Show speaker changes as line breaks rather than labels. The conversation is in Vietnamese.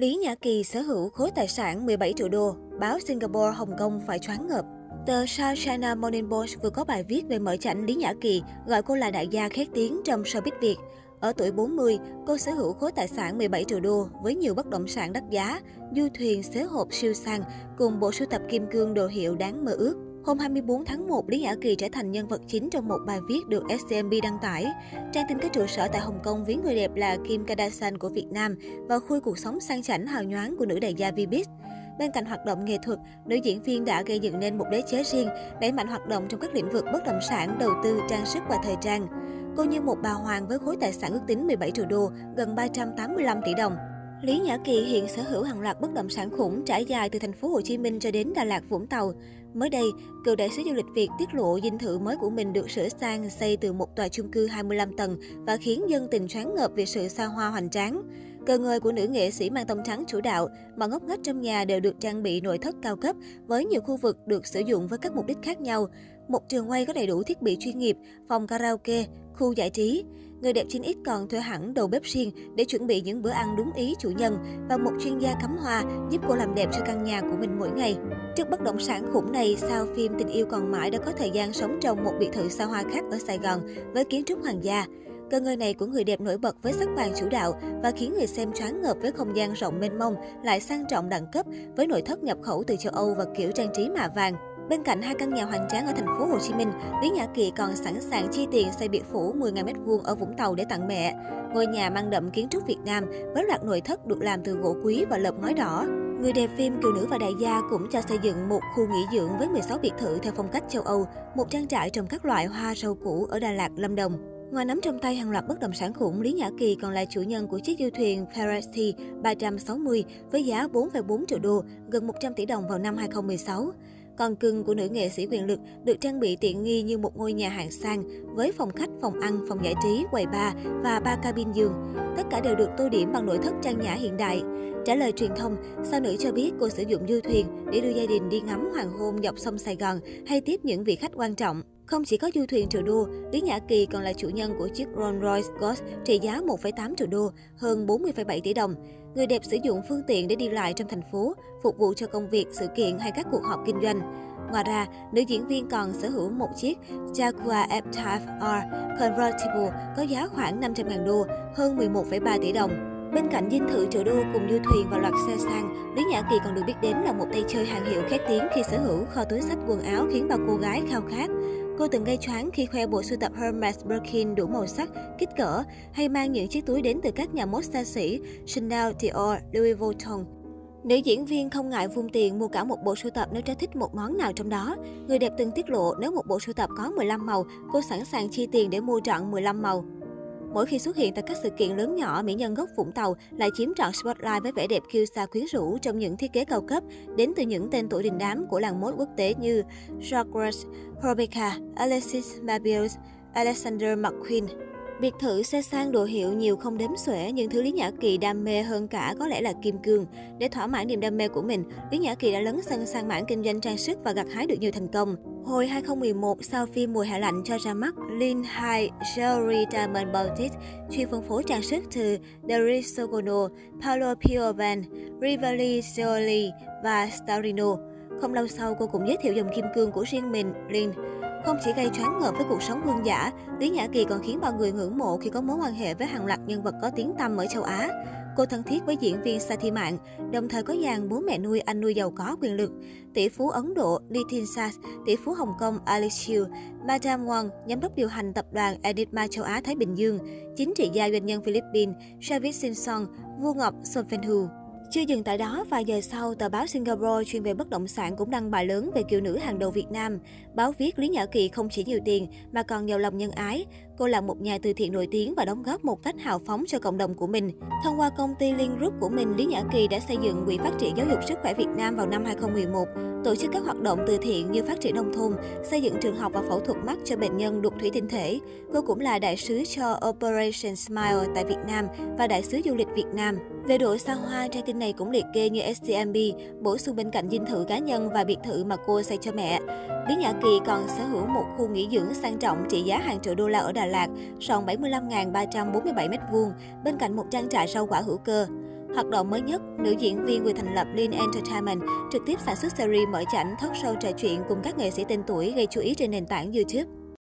Lý Nhã Kỳ sở hữu khối tài sản 17 triệu đô, báo Singapore, Hồng Kông phải choáng ngợp. Tờ South China Morning Post vừa có bài viết về mở chảnh Lý Nhã Kỳ, gọi cô là đại gia khét tiếng trong showbiz Việt. Ở tuổi 40, cô sở hữu khối tài sản 17 triệu đô với nhiều bất động sản đắt giá, du thuyền, xế hộp siêu sang cùng bộ sưu tập kim cương đồ hiệu đáng mơ ước. Hôm 24 tháng 1, Lý Nhã Kỳ trở thành nhân vật chính trong một bài viết được SCMP đăng tải. Trang tin các trụ sở tại Hồng Kông ví người đẹp là Kim Kardashian của Việt Nam và khui cuộc sống sang chảnh hào nhoáng của nữ đại gia Vbiz. Bên cạnh hoạt động nghệ thuật, nữ diễn viên đã gây dựng nên một đế chế riêng, đẩy mạnh hoạt động trong các lĩnh vực bất động sản, đầu tư, trang sức và thời trang. Cô như một bà hoàng với khối tài sản ước tính 17 triệu đô, gần 385 tỷ đồng. Lý Nhã Kỳ hiện sở hữu hàng loạt bất động sản khủng trải dài từ thành phố Hồ Chí Minh cho đến Đà Lạt, Vũng Tàu. Mới đây, cựu đại sứ du lịch Việt tiết lộ dinh thự mới của mình được sửa sang xây từ một tòa chung cư 25 tầng và khiến dân tình choáng ngợp vì sự xa hoa hoành tráng. Cờ ngơi của nữ nghệ sĩ mang tông trắng chủ đạo, mà ngóc ngách trong nhà đều được trang bị nội thất cao cấp với nhiều khu vực được sử dụng với các mục đích khác nhau. Một trường quay có đầy đủ thiết bị chuyên nghiệp, phòng karaoke, khu giải trí. Người đẹp 9X còn thuê hẳn đầu bếp riêng để chuẩn bị những bữa ăn đúng ý chủ nhân và một chuyên gia cắm hoa giúp cô làm đẹp cho căn nhà của mình mỗi ngày. Trước bất động sản khủng này, sao phim Tình yêu còn mãi đã có thời gian sống trong một biệt thự xa hoa khác ở Sài Gòn với kiến trúc hoàng gia. Cơ ngơi này của người đẹp nổi bật với sắc vàng chủ đạo và khiến người xem choáng ngợp với không gian rộng mênh mông, lại sang trọng đẳng cấp với nội thất nhập khẩu từ châu Âu và kiểu trang trí mạ vàng. Bên cạnh hai căn nhà hoành tráng ở thành phố Hồ Chí Minh, Lý Nhã Kỳ còn sẵn sàng chi tiền xây biệt phủ 10.000 m2 ở Vũng Tàu để tặng mẹ. Ngôi nhà mang đậm kiến trúc Việt Nam với loạt nội thất được làm từ gỗ quý và lợp ngói đỏ. Người đẹp phim Kiều nữ và đại gia cũng cho xây dựng một khu nghỉ dưỡng với 16 biệt thự theo phong cách châu Âu, một trang trại trồng các loại hoa rau củ ở Đà Lạt, Lâm Đồng. Ngoài nắm trong tay hàng loạt bất động sản khủng, Lý Nhã Kỳ còn là chủ nhân của chiếc du thuyền Ferrari 360 với giá 4,4 triệu đô, gần 100 tỷ đồng vào năm 2016. Còn cưng của nữ nghệ sĩ quyền lực được trang bị tiện nghi như một ngôi nhà hàng sang với phòng khách, phòng ăn, phòng giải trí, quầy bar và ba cabin giường. Tất cả đều được tô điểm bằng nội thất trang nhã hiện đại. Trả lời truyền thông, sao nữ cho biết cô sử dụng du thuyền để đưa gia đình đi ngắm hoàng hôn dọc sông Sài Gòn hay tiếp những vị khách quan trọng. Không chỉ có du thuyền triệu đô, Lý Nhã Kỳ còn là chủ nhân của chiếc Rolls Royce Ghost trị giá 1,8 triệu đô, hơn 40,7 tỷ đồng. Người đẹp sử dụng phương tiện để đi lại trong thành phố, phục vụ cho công việc, sự kiện hay các cuộc họp kinh doanh. Ngoài ra, nữ diễn viên còn sở hữu một chiếc Jaguar F-Type R Convertible có giá khoảng 500.000 đô, hơn 11,3 tỷ đồng. Bên cạnh dinh thự triệu đô cùng du thuyền và loạt xe sang, Lý Nhã Kỳ còn được biết đến là một tay chơi hàng hiệu khét tiếng khi sở hữu kho túi sách quần áo khiến bao cô gái khao khát. Cô từng gây choáng khi khoe bộ sưu tập Hermes Birkin đủ màu sắc, kích cỡ hay mang những chiếc túi đến từ các nhà mốt xa xỉ Chanel, Dior, Louis Vuitton. Nữ diễn viên không ngại vung tiền mua cả một bộ sưu tập nếu trái thích một món nào trong đó. Người đẹp từng tiết lộ nếu một bộ sưu tập có 15 màu, cô sẵn sàng chi tiền để mua trọn 15 màu. Mỗi khi xuất hiện tại các sự kiện lớn nhỏ, mỹ nhân gốc Vũng Tàu lại chiếm trọn spotlight với vẻ đẹp kiêu sa quyến rũ trong những thiết kế cao cấp đến từ những tên tuổi đình đám của làng mốt quốc tế như Georges Rebecca, Alexis Mabius, Alexander McQueen. Biệt thự xe sang đồ hiệu nhiều không đếm xuể, nhưng thứ Lý Nhã Kỳ đam mê hơn cả có lẽ là kim cương. Để thỏa mãn niềm đam mê của mình, Lý Nhã Kỳ đã lấn sân sang mảng kinh doanh trang sức và gặt hái được nhiều thành công. Hồi 2011, sau phim Mùa hạ lạnh cho ra mắt, Lin Hai Jewelry Diamond Boutique chuyên phân phối trang sức từ Deri Sogono, Paolo Piovan, Rivali Jewelry và Starino. Không lâu sau, cô cũng giới thiệu dòng kim cương của riêng mình, Lin. Không chỉ gây choáng ngợp với cuộc sống vương giả, Lý Nhã Kỳ còn khiến bao người ngưỡng mộ khi có mối quan hệ với hàng loạt nhân vật có tiếng tăm ở châu Á. Cô thân thiết với diễn viên Sati Mạng, đồng thời có dàn bố mẹ nuôi anh nuôi giàu có quyền lực. Tỷ phú Ấn Độ Nitin Sas, tỷ phú Hồng Kông Alice Chiu, Madame Wang, giám đốc điều hành tập đoàn Editma châu Á Thái Bình Dương, chính trị gia doanh nhân Philippines Travis Simpson, vua ngọc Son Chưa dừng tại đó, vài giờ sau, tờ báo Singapore chuyên về bất động sản cũng đăng bài lớn về kiều nữ hàng đầu Việt Nam. Báo viết Lý Nhã Kỳ không chỉ nhiều tiền mà còn giàu lòng nhân ái. Cô là một nhà từ thiện nổi tiếng và đóng góp một cách hào phóng cho cộng đồng của mình. Thông qua công ty Liên Group của mình, Lý Nhã Kỳ đã xây dựng Quỹ phát triển giáo dục sức khỏe Việt Nam vào năm 2011, tổ chức các hoạt động từ thiện như phát triển nông thôn, xây dựng trường học và phẫu thuật mắt cho bệnh nhân đục thủy tinh thể. Cô cũng là đại sứ cho Operation Smile tại Việt Nam và đại sứ du lịch Việt Nam. Về độ xa hoa, trang tin này cũng liệt kê như SCMB, bổ sung bên cạnh dinh thự cá nhân và biệt thự mà cô xây cho mẹ. Lý Nhã Kỳ còn sở hữu một khu nghỉ dưỡng sang trọng trị giá hàng triệu đô la ở Đà Lạt, rộng 75.347 m2, bên cạnh một trang trại rau quả hữu cơ. Hoạt động mới nhất, nữ diễn viên người thành lập Lean Entertainment trực tiếp sản xuất series mở chảnh thất sâu trò chuyện cùng các nghệ sĩ tên tuổi gây chú ý trên nền tảng YouTube.